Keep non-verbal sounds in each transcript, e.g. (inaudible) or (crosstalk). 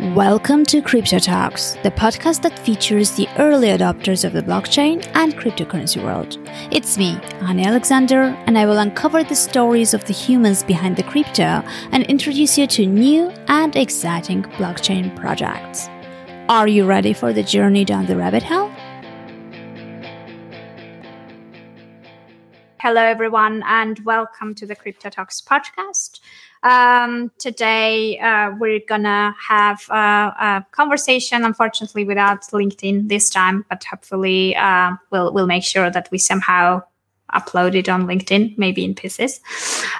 Welcome to Crypto Talks, the podcast that features the early adopters of the blockchain and cryptocurrency world. It's me, Annie Alexander, and I will uncover the stories of the humans behind the crypto and introduce you to new and exciting blockchain projects. Are you ready for the journey down the rabbit hole? Hello, everyone, and welcome to the Crypto Talks podcast. Um, today, uh, we're gonna have a, a, conversation, unfortunately, without LinkedIn this time, but hopefully, uh, we'll we'll make sure that we somehow upload it on LinkedIn, maybe in pieces.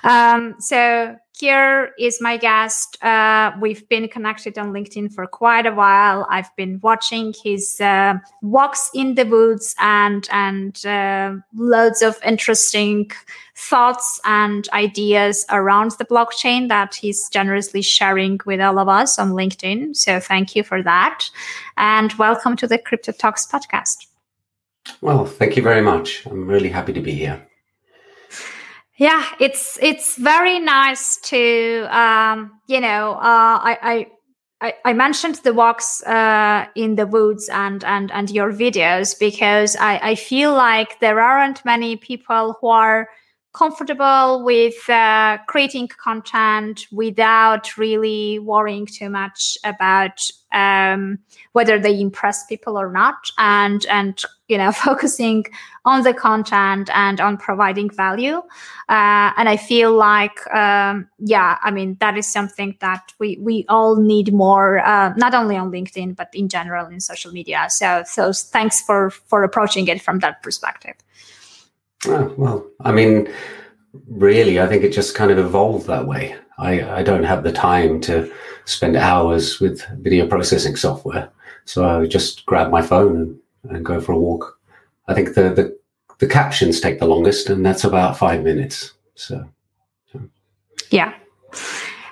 Um, so here is my guest. Uh, we've been connected on LinkedIn for quite a while. I've been watching his uh, walks in the woods and and uh, loads of interesting thoughts and ideas around the blockchain that he's generously sharing with all of us on LinkedIn. So thank you for that, and welcome to the Crypto Talks podcast. Well, thank you very much. I'm really happy to be here yeah it's it's very nice to um you know uh i i I, mentioned the walks uh, in the woods and, and, and your videos because I, I feel like there aren't many people who are comfortable with uh, creating content without really worrying too much about um, whether they impress people or not and and you know (laughs) focusing on the content and on providing value. Uh, and i feel like um, yeah i mean that is something that we we all need more uh, not only on linkedin but in general in social media. So so thanks for for approaching it from that perspective oh, well i mean really i think it just kind of evolved that way I, I don't have the time to spend hours with video processing software. So I would just grab my phone and, go for a walk. I think the, the, the captions take the longest, and that's about five minutes. So, yeah.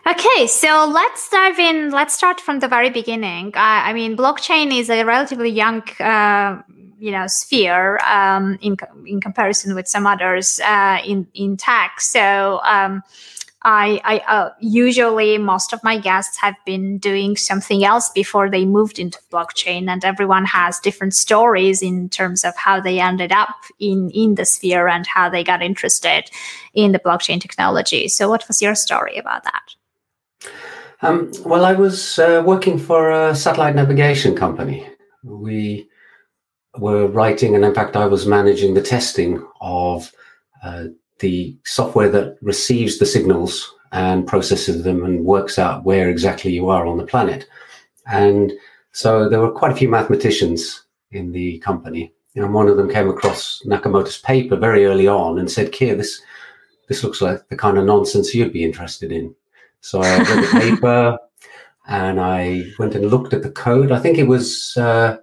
Okay, so let's dive in. Let's start from the very beginning. I mean, blockchain is a relatively young, uh, you know, sphere um, in in comparison with some others uh, in in tech. So, um, I, I uh, usually most of my guests have been doing something else before they moved into blockchain, and everyone has different stories in terms of how they ended up in in the sphere and how they got interested in the blockchain technology. So, what was your story about that? Um, well, I was uh, working for a satellite navigation company. We were writing, and in fact, I was managing the testing of uh, the software that receives the signals and processes them and works out where exactly you are on the planet. And so there were quite a few mathematicians in the company. And one of them came across Nakamoto's paper very early on and said, "Kia, this this looks like the kind of nonsense you'd be interested in. So I read the paper and I went and looked at the code. I think it was uh,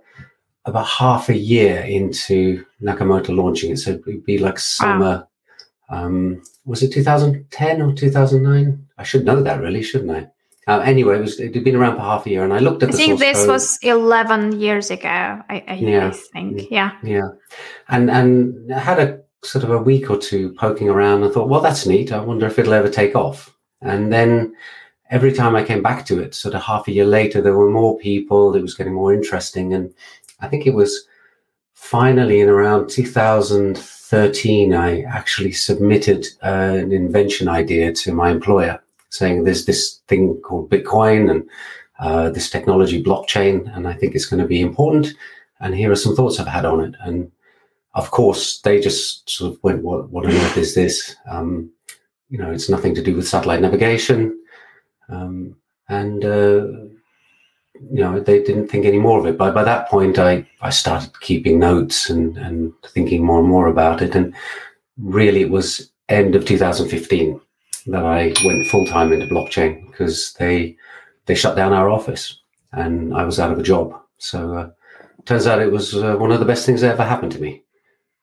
about half a year into Nakamoto launching it. So it would be like summer wow um, was it 2010 or 2009? I should know that really, shouldn't I? Uh, anyway, it, was, it had been around for half a year, and I looked at. The I think this code. was eleven years ago. I, I, yeah. I think, yeah, yeah, and and I had a sort of a week or two poking around. I thought, well, that's neat. I wonder if it'll ever take off. And then every time I came back to it, sort of half a year later, there were more people. It was getting more interesting, and I think it was finally in around 2013, I actually submitted uh, an invention idea to my employer saying there's this thing called Bitcoin and uh, this technology blockchain, and I think it's going to be important. And here are some thoughts I've had on it. And of course, they just sort of went, "What, what on earth is this?" Um, you know, it's nothing to do with satellite navigation. Um, and uh, you know, they didn't think any more of it. But by that point, I, I started keeping notes and, and thinking more and more about it. And really, it was end of 2015 that I went full time into blockchain because they they shut down our office and I was out of a job. So uh, turns out it was uh, one of the best things that ever happened to me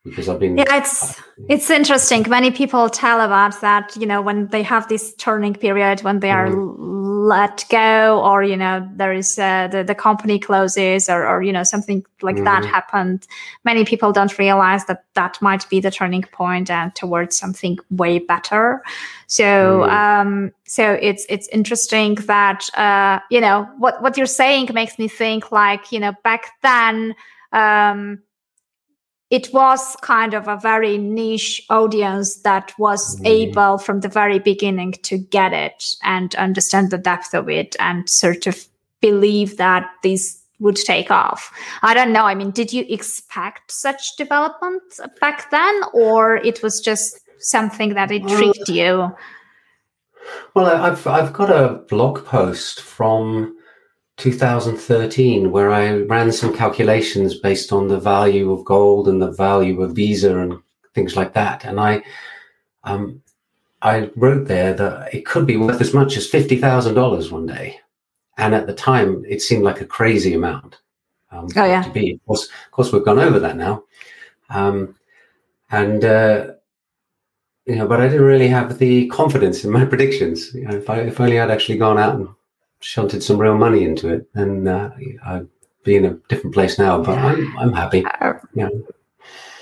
because I've been. Yeah, it's it's interesting. Many people tell about that. You know, when they have this turning period, when they are mm. let go or you know there is uh, the, the company closes or, or you know something like mm-hmm. that happened many people don't realize that that might be the turning point and towards something way better so mm. um so it's it's interesting that uh you know what what you're saying makes me think like you know back then um it was kind of a very niche audience that was mm. able from the very beginning to get it and understand the depth of it and sort of believe that this would take off. I don't know. I mean, did you expect such development back then, or it was just something that intrigued you? Well, I've I've got a blog post from 2013 where I ran some calculations based on the value of gold and the value of Visa and things like that. And I, um, I wrote there that it could be worth as much as fifty thousand dollars one day, and at the time it seemed like a crazy amount. Um, oh yeah. To be, of course, of course, we've gone over that now, um, and uh, you know, but I didn't really have the confidence in my (laughs) predictions. You know, if I if only I'd actually gone out and shunted some real money into it, and uh, I'd be in a different place now. But I'm I'm happy. Uh, yeah.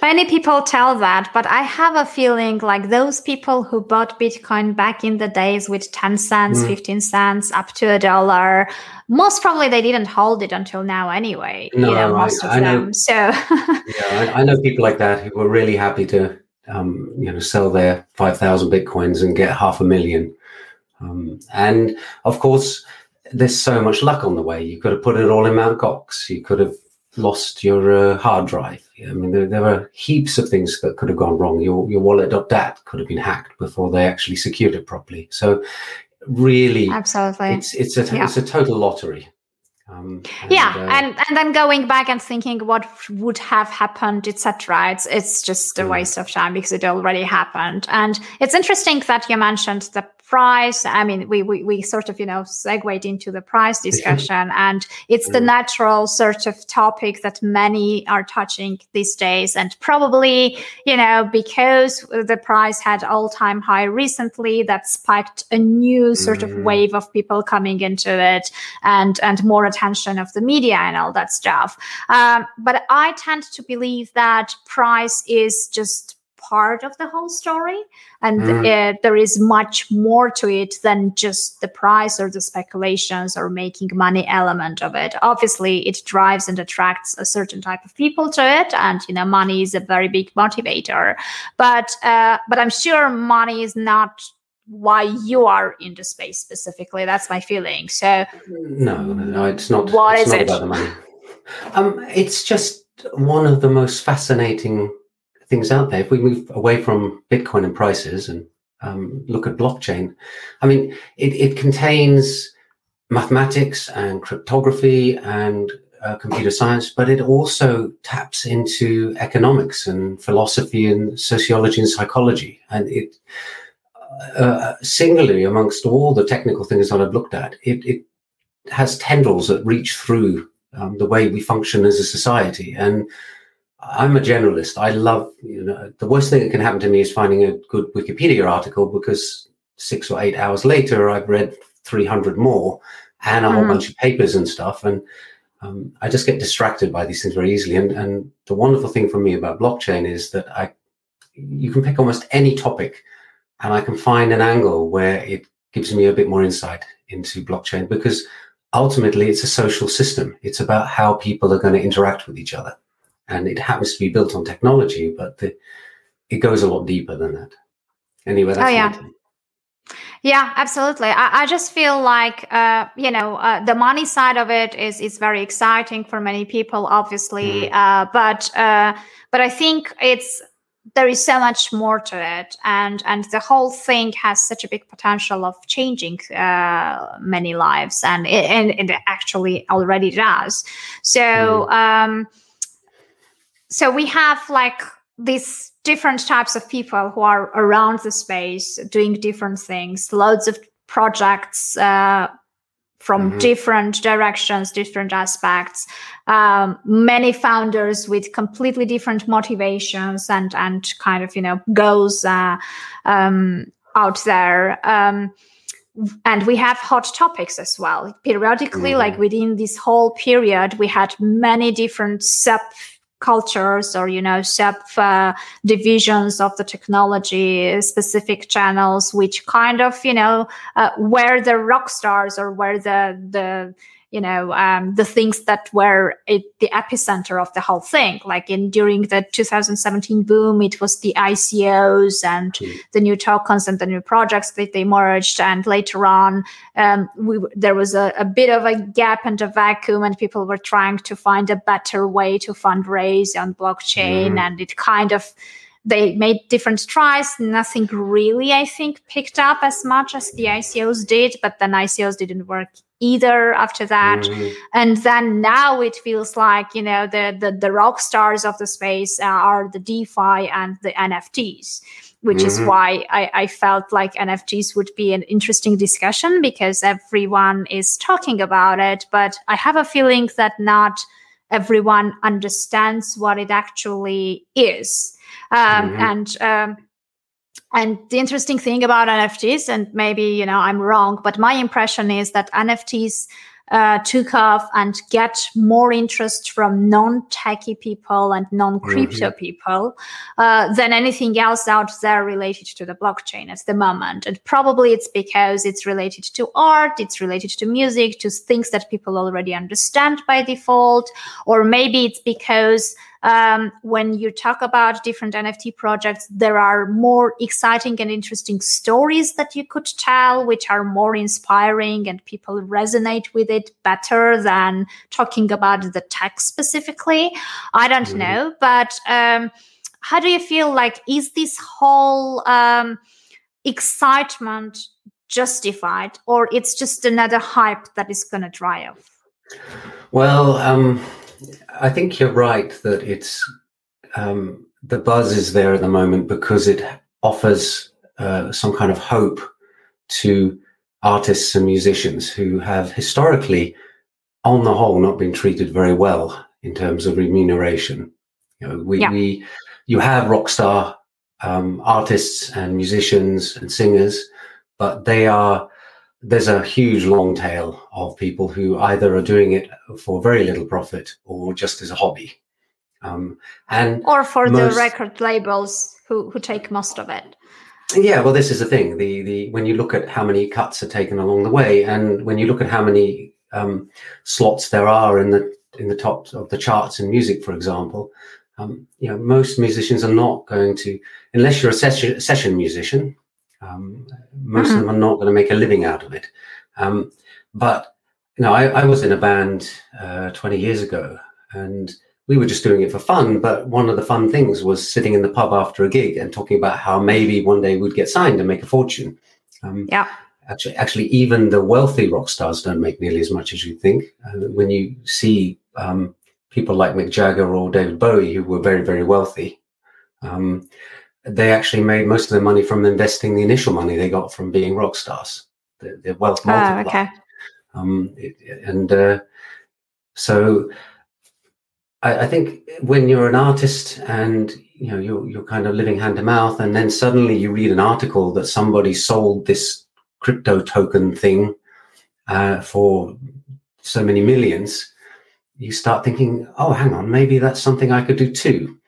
Many people tell that, but I have a feeling like those people who bought Bitcoin back in the days with 10 cents, mm. 15 cents, up to a dollar, most probably they didn't hold it until now anyway. No, you know, most I, of I them. Know, so (laughs) yeah, I, I, know people like that who were really happy to um, you know sell their 5,000 Bitcoins and get half a million. Um, and of course, there's so much luck on the way. You could have put it all in Mount Gox. You could have lost your uh, hard drive. I mean, there, there were heaps of things that could have gone wrong. Your your wallet.dat could have been hacked before they actually secured it properly. So, really, absolutely, it's it's a yeah. it's a total lottery. Um, and, yeah, uh, and and then going back and thinking what would have happened, etc. It's it's just a mm. waste of time because it already happened. And it's interesting that you mentioned the price. I mean, we, we, we sort of, you know, segued into the price discussion and it's the natural sort of topic that many are touching these days. And probably, you know, because the price had all time high recently, that spiked a new sort of mm. wave of people coming into it and, and more attention of the media and all that stuff. Um, but I tend to believe that price is just part of the whole story and mm. uh, there is much more to it than just the price or the speculations or making money element of it. Obviously it drives and attracts a certain type of people to it and you know money is a very big motivator. But uh, but i'm sure money is not why you are in the space specifically. That's my feeling. So no no it's not what it's is it? about the money. Um it's just one of the most fascinating things out there. If we move away from Bitcoin and prices and um, look at blockchain, I mean, it, it contains mathematics and cryptography and uh, computer science, but it also taps into economics and philosophy and sociology and psychology. And it, uh, singularly amongst all the technical things that I've looked at, it, it has tendrils that reach through um, the way we function as a society. And I'm a generalist. I love, you know, the worst thing that can happen to me is finding a good Wikipedia article because six or eight hours later, I've read 300 more and a whole bunch of papers and stuff. And um, I just get distracted by these things very easily. And, and the wonderful thing for me about blockchain is that I, you can pick almost any topic and I can find an angle where it gives me a bit more insight into blockchain because ultimately it's a social system. It's about how people are going to interact with each other and it happens to be built on technology, but the, it goes a lot deeper than that. Anyway, that's oh, yeah. Yeah, absolutely. I, I, just feel like uh, you know uh, the money side of it is is very exciting for many people, obviously. Mm. Uh, but uh, but I think it's there is so much more to it, and and the whole thing has such a big potential of changing uh, many lives, and it, and it actually already does. So. Mm. Um, so we have like these different types of people who are around the space doing different things loads of projects uh, from mm-hmm. different directions different aspects um, many founders with completely different motivations and and kind of you know goals uh, um, out there um, and we have hot topics as well periodically Mhm. like within this whole period we had many different sub cultures or you know sub uh, divisions of the technology specific channels which kind of you know uh, were the rock stars or where the the you know um, the things that were at the epicenter of the whole thing like in during the 2017 boom it was the icos and Mm. the new tokens and the new projects that they merged and later on um, we, there was a, a bit of a gap and a vacuum and people were trying to find a better way to fundraise on blockchain Mhm. and it kind of they made different tries nothing really i think picked up as much as the icos did but then icos didn't work either after that Mhm. and then now it feels like you know the the, the rock stars of the space are the defi and the nfts which is Mhm. why I, I felt like nfts would be an interesting discussion because everyone is talking about it but i have a feeling that not everyone understands what it actually is um, Mhm. and um, and the interesting thing about NFTs, and maybe you know I'm wrong, but my impression is that NFTs uh, took off and get more interest from non-techie people and non-crypto people uh, than anything else out there related to the blockchain at the moment. And probably it's because it's related to art, it's related to music, to things that people already understand by default, or maybe it's because um, when you talk about different NFT projects, there are more exciting and interesting stories that you could tell, which are more inspiring and people resonate with it better than talking about the tech specifically. I don't Mhm. know, but um, how do you feel like is this whole um, excitement justified, or it's just another hype that is going to dry off? Well, um, I think you're right that it's um, the buzz is there at the moment because it offers uh, some kind of hope to artists and musicians who have historically, on the whole, not been treated very well in terms of remuneration. You know, we, Yeah. we you have rock star um, artists and musicians and singers, but they are there's a huge long tail of people who either are doing it for very little profit or just as a hobby. Um, and Or for Most- the record labels who, who take most of it? yeah, well, this is the thing. The the when you look at how many cuts are taken along the way, and when you look at how many um, slots there are in the in the top of the charts in music, for example, um, you know, most musicians are not going to, unless you're a session session musician. Um, most of them are not going to make a living out of it. Um, but you know, I, I was in a band uh, 20 years ago, and we were just doing it for fun. But one of the fun things was sitting in the pub after a gig and talking about how maybe one day we'd get signed and make a fortune. Um, Yeah. Actually, actually, even the wealthy rock stars don't make nearly as much as you think. Uh, when you see um, people like Mick Jagger or David Bowie, who were very, very wealthy, um, they actually made most of their money from investing the initial money they got from being rock stars. The, the wealth Oh, okay. Um, it, and uh, so I, I think when you're an artist and you know you're you're kind of living hand to mouth, and then suddenly you read an article that somebody sold this crypto token thing uh, for so many millions, you start thinking, oh, hang on, maybe that's something I could do too.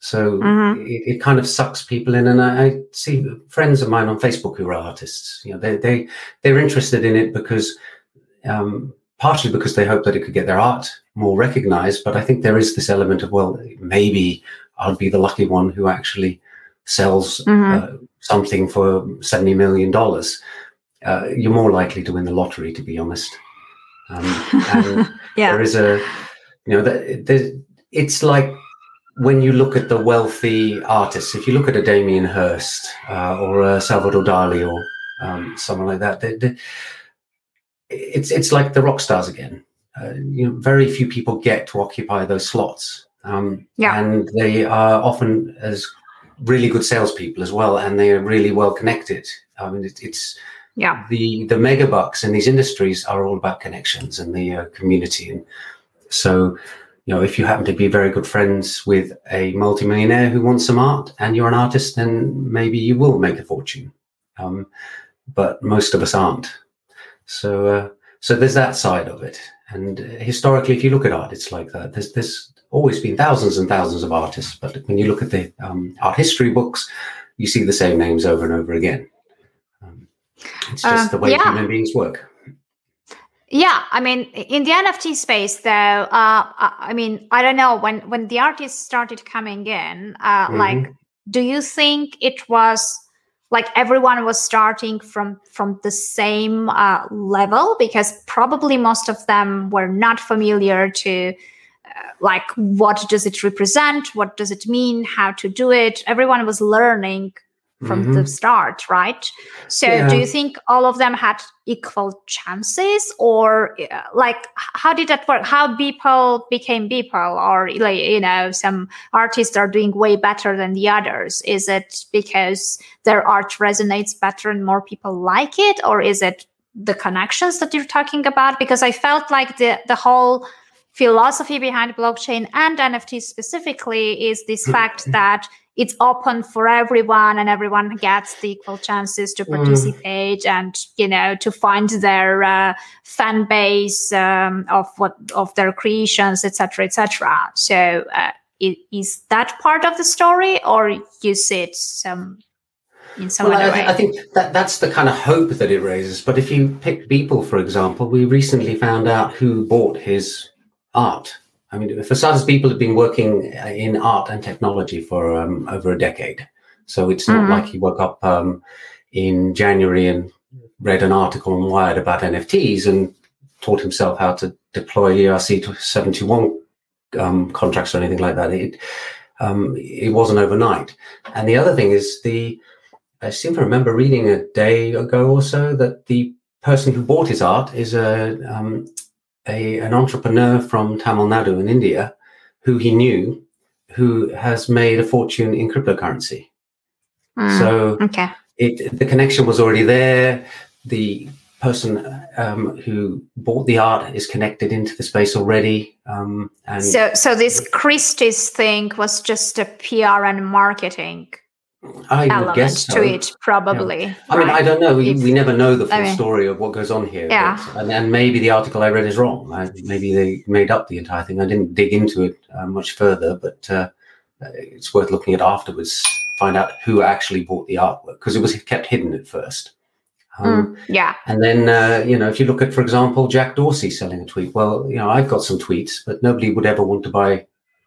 So Mhm. it, it kind of sucks people in, and I, I see friends of mine on Facebook who are artists. You know, they they they're interested in it because um, partially because they hope that it could get their art more recognized. But I think there is this element of well, maybe I'll be the lucky one who actually sells Mhm. uh, something for seventy million dollars. Uh, you're more likely to win the lottery, to be honest. Um, and (laughs) Yeah. there is a you know that it's like when you look at the wealthy artists if you look at a damien hirst uh, or a salvador dali or um, someone like that they, they, it's it's like the rock stars again uh, you know very few people get to occupy those slots um, Yeah. and they are often as really good salespeople as well and they are really well connected i mean it, it's Yeah. the the mega bucks in these industries are all about connections and the uh, community and so you know if you happen to be very good friends with a multimillionaire who wants some art and you're an artist then maybe you will make a fortune um, but most of us aren't. So, uh, so there's that side of it. And historically, if you look at art, it's like that. There's there's always been thousands and thousands of artists, but when you look at the um, art history books, you see the same names over and over again. Um, it's just the way yeah. human beings work. Yeah, I mean, in the NFT space, though, uh, I mean, I don't know when when the artists started coming in, uh, mm-hmm. like, do you think it was like everyone was starting from from the same uh, level because probably most of them were not familiar to uh, like what does it represent, what does it mean, how to do it. Everyone was learning from mm-hmm. the start, right? So, yeah. do you think all of them had equal chances, or uh, like how did that work? How people became people, or like you know, some artists are doing way better than the others? Is it because their art resonates better and more people like it, or is it the connections that you're talking about? Because I felt like the the whole philosophy behind blockchain and NFTs specifically is this fact that it's open for everyone and everyone gets the equal chances to mm. participate mm. and you know to find their uh, fan base um, of what of their creations etc etc so uh, is that part of the story or you see it some in some well, I, th- I, think that that's the kind of hope that it raises but if you pick Beeple for example we recently found out who bought his art I mean, for starters, people have been working in art and technology for um, over a decade. So it's not mm-hmm. like he woke up um, in January and read an article on Wired about NFTs and taught himself how to deploy ERC 721 um, contracts or anything like that. It, um, it wasn't overnight. And the other thing is the, I seem to remember reading a day ago or so that the person who bought his art is a um, a, an entrepreneur from Tamil Nadu in India who he knew who has made a fortune in cryptocurrency. Mm, so okay. it, the connection was already there. The person um, who bought the art is connected into the space already. Um, and so, so this Christie's thing was just a PR and marketing I element guess so. to it, probably. Yeah. I right? mean, I don't know. We, we never know the full I mean, story of what goes on here. Yeah. But, and, and, maybe the article I read is wrong. I, maybe they made up the entire thing. I didn't dig into it uh, much further, but uh, it's worth looking at afterwards. Find out who actually bought the artwork because it was kept hidden at first. Um, mm, yeah. And then, uh, you know, if you look at, for example, Jack Dorsey selling a tweet, well, you know, I've got some tweets, but nobody would ever want to buy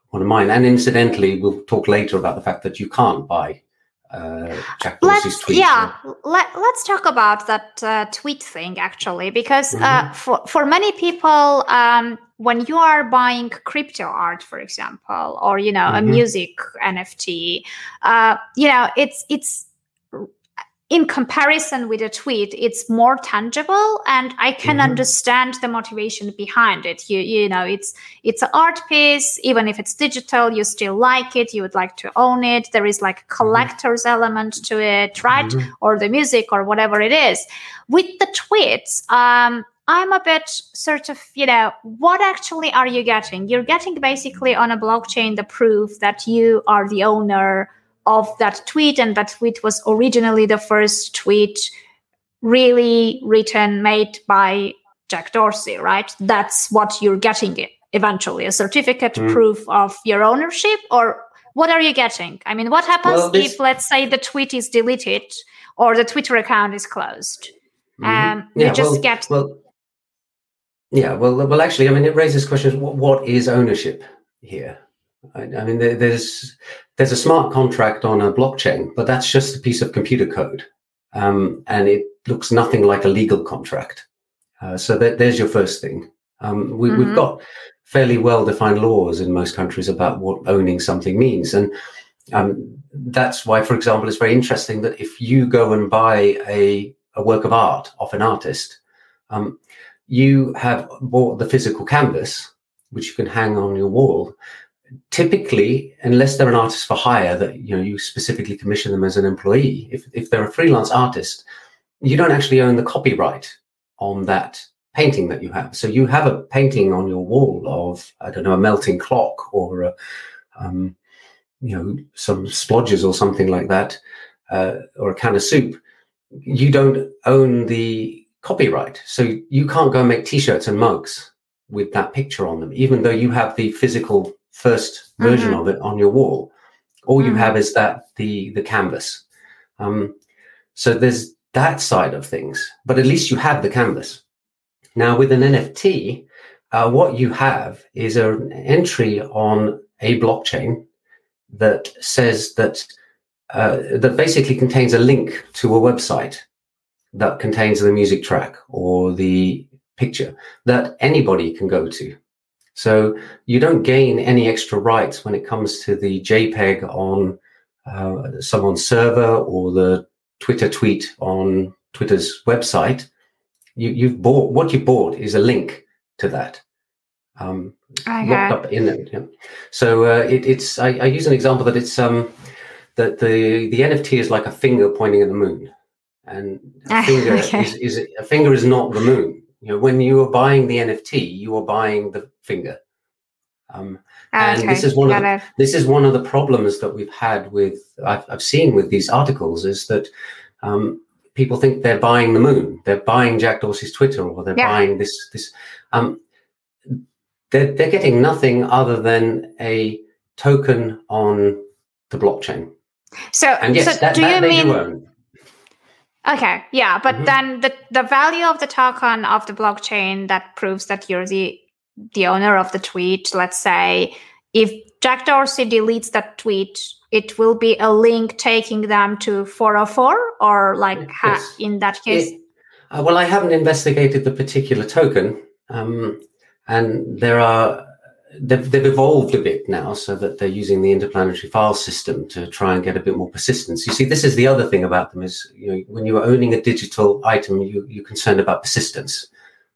one of mine. And incidentally, we'll talk later about the fact that you can't buy uh, tweet. Yeah, let, us talk about that uh, tweet thing actually, because uh, mm-hmm. uh, for for many people, um, when you are buying crypto art, for example, or you know mm-hmm. a music NFT, uh, you know it's it's in comparison with a tweet it's more tangible and i can mm-hmm. understand the motivation behind it you you know it's it's an art piece even if it's digital you still like it you would like to own it there is like a mm-hmm. collector's mm-hmm. element to it right mm-hmm. or the music or whatever it is with the tweets um I'm a bit sort of, you know, what actually are you getting? You're getting basically on a blockchain the proof that you are the owner of that tweet and that tweet was originally the first tweet really written made by jack dorsey right that's what you're getting eventually a certificate mm. proof of your ownership or what are you getting i mean what happens well, this... if let's say the tweet is deleted or the twitter account is closed mm-hmm. um, yeah, you just well, get well yeah well well actually i mean it raises questions what, what is ownership here I, I mean, there, there's there's a smart contract on a blockchain, but that's just a piece of computer code, um, and it looks nothing like a legal contract. Uh, so that, there's your first thing. Um, we, mm-hmm. got fairly well-defined laws in most countries about what owning something means, and um, that's why, for example, it's very interesting that if you go and buy a, a work of art off an artist, um, you have bought the physical canvas, which you can hang on your wall, typically, unless they're an artist for hire, that you know you specifically commission them as an employee. If if they're a freelance artist, you don't actually own the copyright on that painting that you have. So you have a painting on your wall of I don't know a melting clock or a, um, you know some splodges or something like that, uh, or a can of soup. you don't own the copyright. So you can't go and make t-shirts and mugs with that picture on them, even though you have the physical 1st version Mhm. of it on your wall. All you Mhm. have is that the the canvas. Um, so there's that side of things, but at least you have the canvas. Now with an NFT, uh, what you have is an entry on a blockchain that says that uh, that basically contains a link to a website that contains the music track or the picture that anybody can go to. So you don't gain any extra rights when it comes to the JPEG on uh, someone's server or the Twitter tweet on Twitter's website. You, you've bought what you bought is a link to that. Um, locked up in it. Yeah. So uh, it, it's I, I use an example that it's um that the the NFT is like a finger pointing at the moon, and a (laughs) finger Okay. is, is a finger is not the moon. You know, when you are buying the NFT, you are buying the finger. Um, And Okay. this is one of Got it. this is one of the problems that we've had with I've, I've seen with these articles is that um, people think they're buying the moon, they're buying Jack Dorsey's Twitter, or they're Yeah. buying this this. Um, they're they're getting nothing other than a token on the blockchain, So, and yes, so that, do that you mean do own. Okay, yeah, but Mhm. then the the value of the token of the blockchain that proves that you're the the owner of the tweet. Let's say if Jack Dorsey deletes that tweet, it will be a link taking them to 404, or like ha- Yes. in that case. It- uh, well, I haven't investigated the particular token, um, and there are they've, they've evolved a bit now, so that they're using the interplanetary file system to try and get a bit more persistence. You see, this is the other thing about them is you know when you are owning a digital item, you you're concerned about persistence.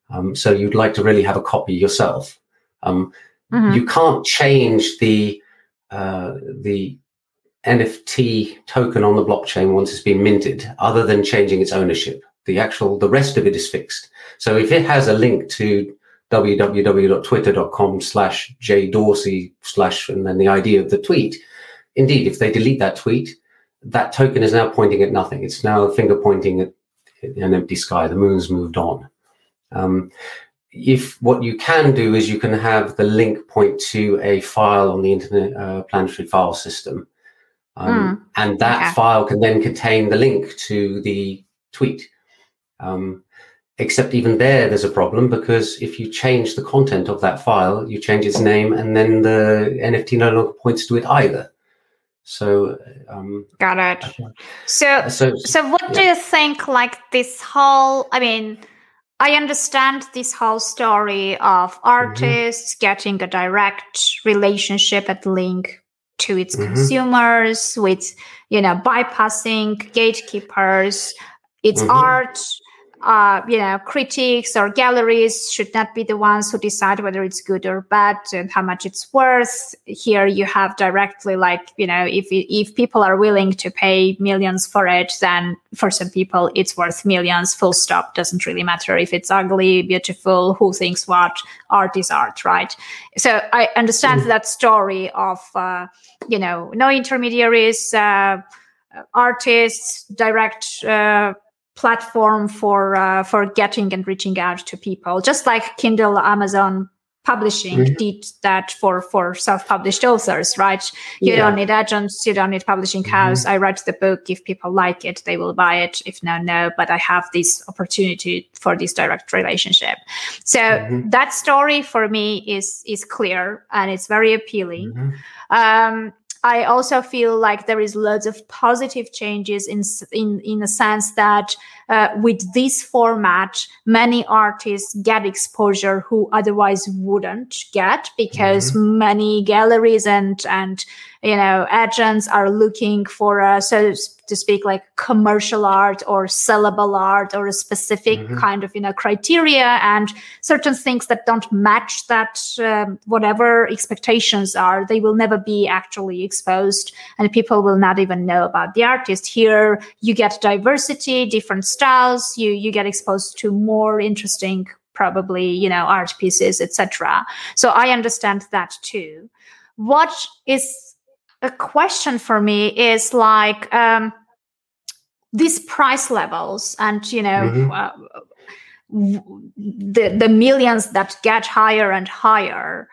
Um, so you'd like to really have a copy yourself. Um, Mhm. You can't change the uh, the NFT token on the blockchain once it's been minted, other than changing its ownership. The actual, the rest of it is fixed. So if it has a link to www.twitter.com slash jdorsey slash and then the ID of the tweet, indeed, if they delete that tweet, that token is now pointing at nothing. It's now a finger pointing at an empty sky. The moon's moved on. Um, if what you can do is you can have the link point to a file on the internet uh, planetary file system um, and that okay. file can then contain the link to the tweet um, except even there there's a problem because if you change the content of that file you change its name and then the nft no longer points to it either so um, Got it. So, so so what do you think? Like this whole, I mean, I understand this whole story of artists getting a direct relationship at link to its Mhm. consumers with, you know, bypassing gatekeepers. It's Mhm. art. Uh, you know, critics or galleries should not be the ones who decide whether it's good or bad and how much it's worth. Here, you have directly, like, you know, if if people are willing to pay millions for it, then for some people it's worth millions. Full stop. Doesn't really matter if it's ugly, beautiful. Who thinks what? Art is art, right? So I understand that story of, uh, you know, no intermediaries, uh, artists, direct. Uh, platform for uh, for getting and reaching out to people just like kindle amazon publishing Mhm. did that for for self-published authors right you Yeah. don't need agents you don't need publishing house i write the book if people like it they will buy it if no no but i have this opportunity for this direct relationship so Mhm. that story for me is is clear and it's very appealing Mhm. um, I also feel like there is lots of positive changes in in in the sense that uh, with this format, many artists get exposure who otherwise wouldn't get because many galleries and and you know agents are looking for a so to speak like commercial art or sellable art or a specific Mhm. kind of you know criteria and certain things that don't match that um, whatever expectations are they will never be actually exposed and people will not even know about the artist here you get diversity different styles you you get exposed to more interesting probably you know art pieces etc so i understand that too what is a question for me is like um these price levels and you know mm-hmm. uh, the the millions that get higher and higher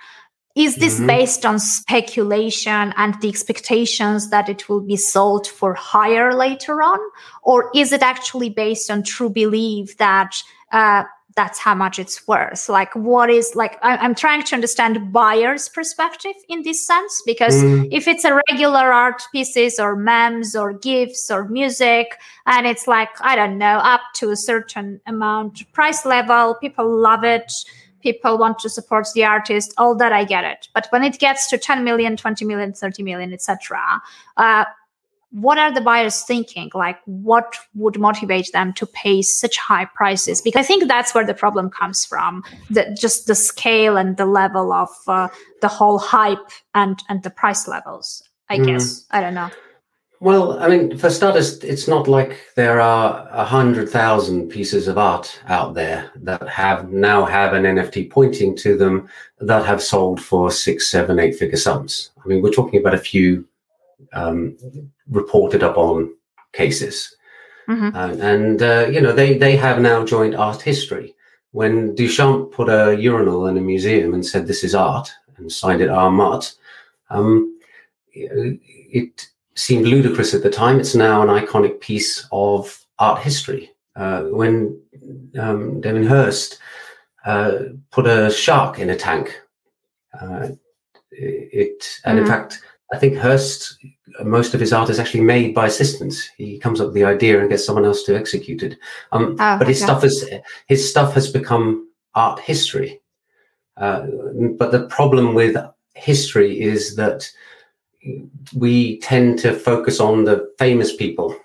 is this mm-hmm. based on speculation and the expectations that it will be sold for higher later on or is it actually based on true belief that uh, that's how much it's worth like what is like I, am trying to understand buyer's perspective in this sense because mm. if it's a regular art pieces or memes or gifts or music and it's like i don't know up to a certain amount price level people love it people want to support the artist all that i get it but when it gets to 10 million 20 million 30 million etc uh, what are the buyers thinking? Like, what would motivate them to pay such high prices? Because I think that's where the problem comes from. The, just the scale and the level of uh, the whole hype and and the price levels. I mm. guess I don't know. Well, I mean, for starters, it's not like there are a hundred thousand pieces of art out there that have now have an NFT pointing to them that have sold for six, seven, eight figure sums. I mean, we're talking about a few um, reported upon cases. Mm-hmm. And, uh, you know, they, they have now joined art history. When Duchamp put a urinal in a museum and said, this is art, and signed it Art um, it seemed ludicrous at the time. It's now an iconic piece of art history. Uh, when um, Damien Hirst uh, put a shark in a tank, uh, it, and mm-hmm. in fact, I think Hirst, most of his art is actually made by assistants. He comes up with the idea and gets someone else to execute it. Um, oh, but his okay. stuff is his stuff has become art history. Uh, but the problem with history is that we tend to focus on the famous people.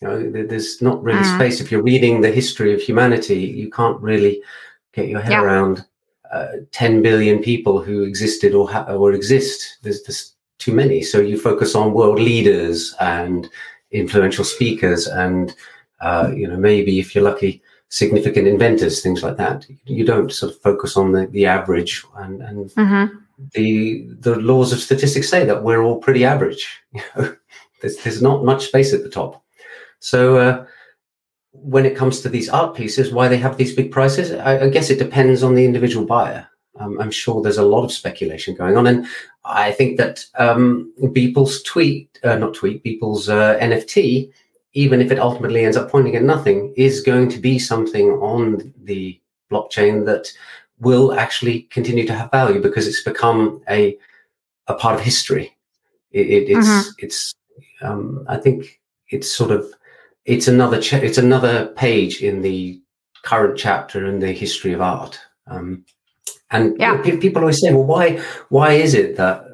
You know, there's not really mm. space. If you're reading the history of humanity, you can't really get your head yeah. around uh, 10 billion people who existed or ha- or exist. There's this too many. So you focus on world leaders and influential speakers, and uh, you know maybe if you're lucky, significant inventors, things like that. You don't sort of focus on the, the average, and, and mm-hmm. The the laws of statistics say that we're all pretty average. (laughs) There's there's not much space at the top. So. Uh, when it comes to these art pieces, why they have these big prices, I, I guess it depends on the individual buyer. Um, I'm sure there's a lot of speculation going on, and I think that um, Beeple's tweet, uh, not tweet, Beeple's uh, NFT, even if it ultimately ends up pointing at nothing, is going to be something on the blockchain that will actually continue to have value because it's become a a part of history. It, it, it's mm-hmm. it's um, I think it's sort of it's another ch- it's another page in the current chapter in the history of art. Um, and yeah. people always say, well, why why is it that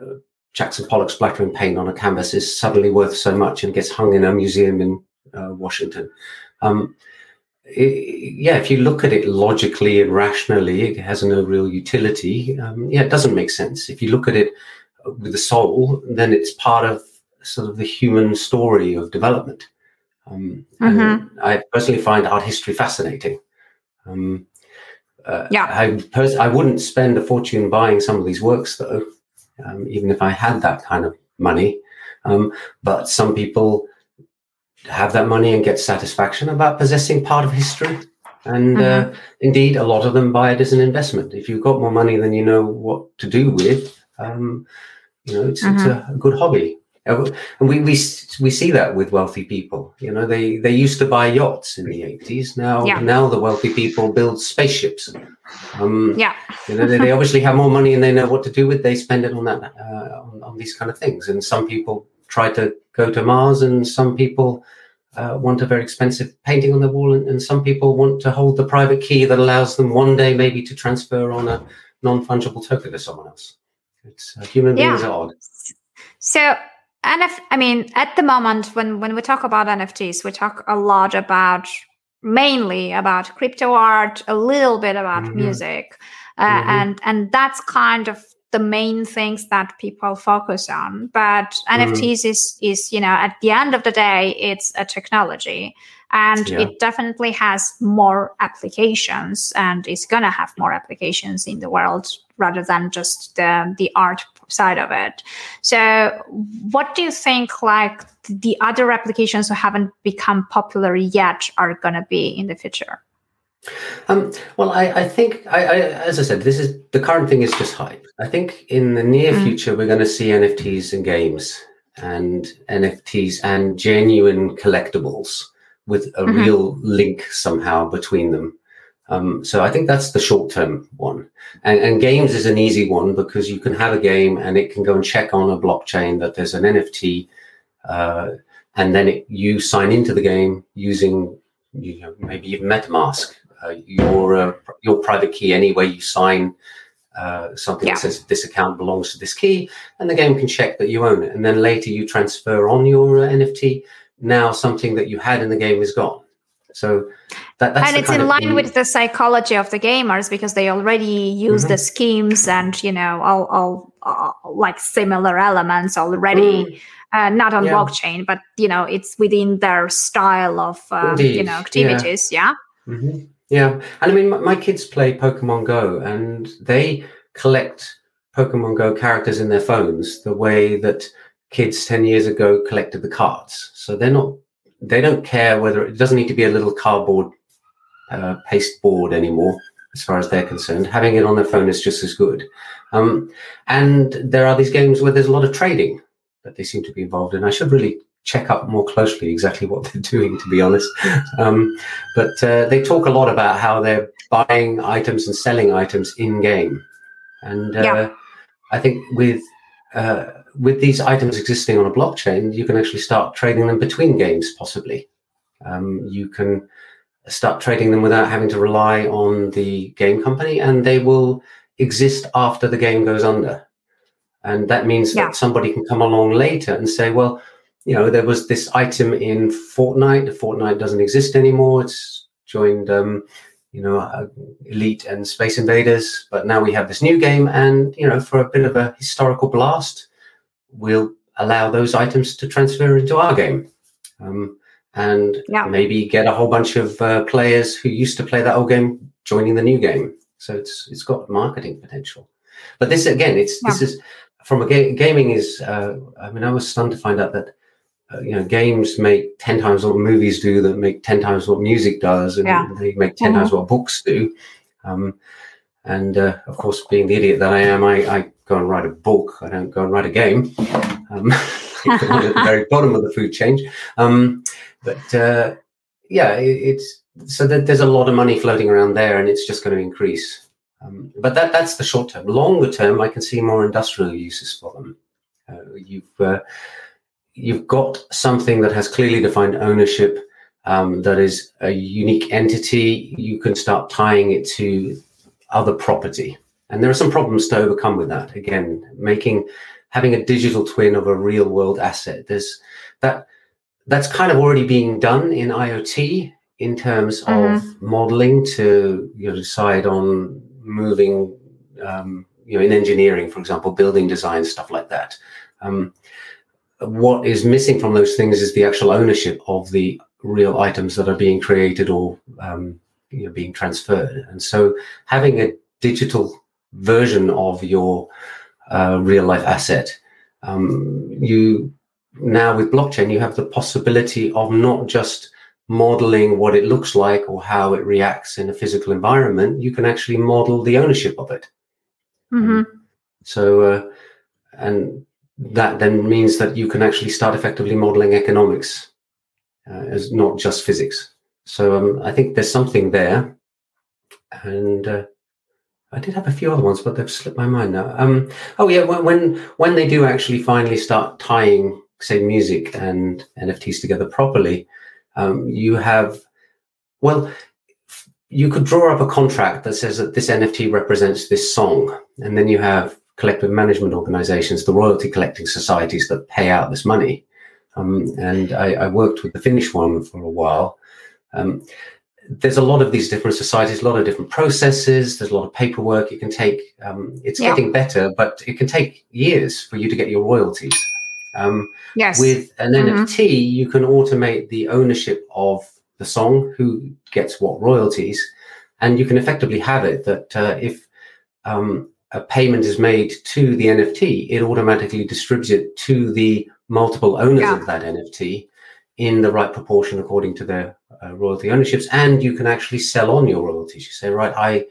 Jackson Pollock's splattering paint on a canvas is suddenly worth so much and gets hung in a museum in uh, Washington? Um, it, yeah, if you look at it logically and rationally, it has no real utility. Um, yeah, it doesn't make sense. If you look at it with the soul, then it's part of sort of the human story of development. Um, mm-hmm. I personally find art history fascinating. Um, uh, yeah, I pers- I wouldn't spend a fortune buying some of these works though, um, even if I had that kind of money. Um, but some people have that money and get satisfaction about possessing part of history. And uh, mm-hmm. uh, indeed, a lot of them buy it as an investment. If you've got more money than you know what to do with, um, you know, it's, mm-hmm. it's a, a good hobby. And we, we we see that with wealthy people. You know, they they used to buy yachts in the eighties. Now yeah. now the wealthy people build spaceships. Um, yeah, you know, they, they, obviously have more money and they know what to do with. They spend it on that uh, on, on, these kind of things. And some people try to go to Mars, and some people uh, want a very expensive painting on the wall, and, and some people want to hold the private key that allows them one day maybe to transfer on a non fungible token to someone else. It's uh, human beings yeah. are odd. So NF, I mean, at the moment, when when we talk about NFTs, we talk a lot about mainly about crypto art, a little bit about mm-hmm. music, uh, mm-hmm. and and that's kind of the main things that people focus on. But mm-hmm. NFTs is is you know at the end of the day, it's a technology, and yeah. it definitely has more applications, and is gonna have more applications in the world rather than just the the art side of it. So, what do you think like the other applications who haven't become popular yet are going to be in the future? Um, well, I, I think, I, I, as I said, this is the current thing is just hype. I think in the near mm. future we're going to see NFTs in games and NFTs and genuine collectibles with a mm-hmm. real link somehow between them. Um, so I think that's the short term one. And, and, games is an easy one because you can have a game and it can go and check on a blockchain that there's an NFT, uh, and then it, you sign into the game using you know maybe even MetaMask, your uh, your private key anyway. You sign uh, something yeah. that says this account belongs to this key, and the game can check that you own it. And then later you transfer on your uh, NFT. Now something that you had in the game is gone. So that, and it's in line with the psychology of the gamers because they already use mm-hmm. the schemes and you know all, all, all like similar elements already. Mm. Uh, not on yeah. blockchain, but you know it's within their style of uh, you know activities. Yeah. Yeah. Mm-hmm. Yeah. and I mean, my, my kids play Pokemon Go, and they collect Pokemon Go characters in their phones the way that kids 10 years ago collected the cards. So they're not they don't care whether it doesn't need to be a little cardboard uh, paste board anymore as far as they're concerned having it on their phone is just as good um, and there are these games where there's a lot of trading that they seem to be involved in i should really check up more closely exactly what (laughs) they're doing to be honest um, but uh, they talk a lot about how they're buying items and selling items in game and uh, yeah. i think with uh, with these items existing on a blockchain, you can actually start trading them between games, possibly. Um, you can start trading them without having to rely on the game company, and they will exist after the game goes under. And that means yeah. that somebody can come along later and say, well, you know, there was this item in Fortnite. Fortnite doesn't exist anymore. It's joined, um, you know, uh, Elite and Space Invaders. But now we have this new game, and you know, for a bit of a historical blast, we'll allow those items to transfer into our game. Um, and yeah. maybe get a whole bunch of uh, players who used to play that old game joining the new game. So it's it's got marketing potential. But this again, it's yeah. this is from a ga- gaming is. Uh, I mean, I was stunned to find out that uh, you know games make ten times what movies do, that make ten times what music does, and yeah. they make 10 mm-hmm. times what books do. Um, and uh, of course, being the idiot that I am, I, I, go and write a book. I don't go and write a game. Um, (laughs) at the very bottom of the food chain. Um, but uh, yeah, it, it's so that there's a lot of money floating around there, and it's just going to increase. Um, but that that's the short term. Longer term, I can see more industrial uses for them. Uh, you've uh, you've got something that has clearly defined ownership. Um, that is a unique entity. You can start tying it to other property. And there are some problems to overcome with that. Again, making having a digital twin of a real world asset. There's that that's kind of already being done in IoT in terms mm-hmm. of modeling to you know, decide on moving, um, you know, in engineering, for example, building design, stuff like that. Um, what is missing from those things is the actual ownership of the real items that are being created or um, you know, being transferred. And so having a digital version of your uh, real life asset, um, you now with blockchain, you have the possibility of not just modeling what it looks like or how it reacts in a physical environment, you can actually model the ownership of it. Mm-hmm. So, uh, and that then means that you can actually start effectively modeling economics uh, as not just physics. So um, I think there's something there, and uh, I did have a few other ones, but they've slipped my mind now. Um, oh yeah, when when they do actually finally start tying, say, music and NFTs together properly, um, you have well, you could draw up a contract that says that this NFT represents this song, and then you have collective management organizations, the royalty collecting societies that pay out this money. Um, and I, I, worked with the Finnish one for a while, um, there's a lot of these different societies, a lot of different processes. There's a lot of paperwork. It can take. Um, it's yeah. getting better, but it can take years for you to get your royalties. Um, yes. With an mm-hmm. NFT, you can automate the ownership of the song, who gets what royalties, and you can effectively have it that uh, if um, a payment is made to the NFT, it automatically distributes it to the multiple owners Yeah. of that NFT in the right proportion according to their uh, royalty ownerships. And you can actually sell on your royalties. You say, right, I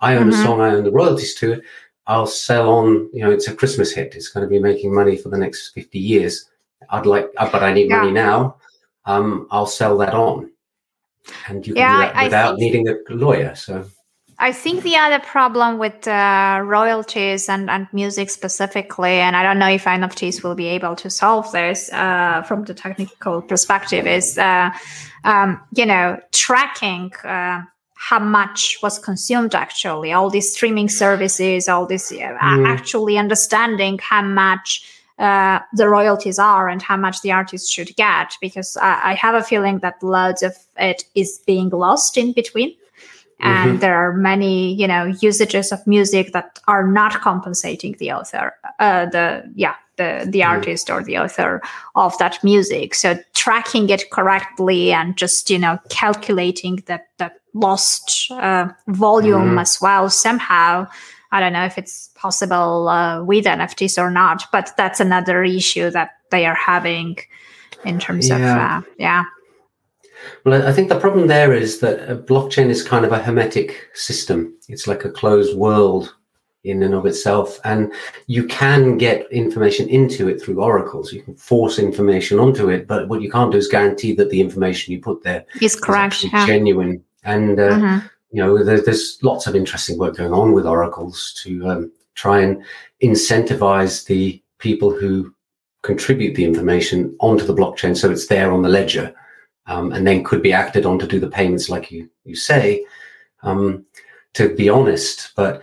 I own Mhm. a song, I own the royalties to it. I'll sell on, you know, it's a Christmas hit. It's going to be making money for the next 50 years. I'd like, uh, but I need money now. Um, I'll sell that on. And you can Yeah, do that without needing a lawyer. So, I think the other problem with uh, royalties and, and music specifically, and I don't know if NFTs will be able to solve this uh, from the technical perspective, is uh, um, you know tracking uh, how much was consumed actually. All these streaming services, all this uh, Mm. actually understanding how much. Uh, the royalties are and how much the artist should get because I, I have a feeling that loads of it is being lost in between and there are many you know usages of music that are not compensating the author uh, the yeah the the Mm. artist or the author of that music so tracking it correctly and just you know calculating that that lost uh, volume Mhm. as well somehow i don't know if it's possible uh, with nfts or not but that's another issue that they are having in terms of Yeah. uh, yeah well, I- think the problem there is that a blockchain is kind of a hermetic system. It's like a closed world in and of itself. And you can get information into it through oracles. You can force information onto it, but what you can't do is guarantee that the information you put there is is correct actually yeah. genuine. And uh, Mhm. you know, there, there's lots of interesting work going on with oracles to um, try and incentivize the people who contribute the information onto the blockchain so it's there on the ledger um, and then could be acted on to do the payments like you, you say, um, to be honest. But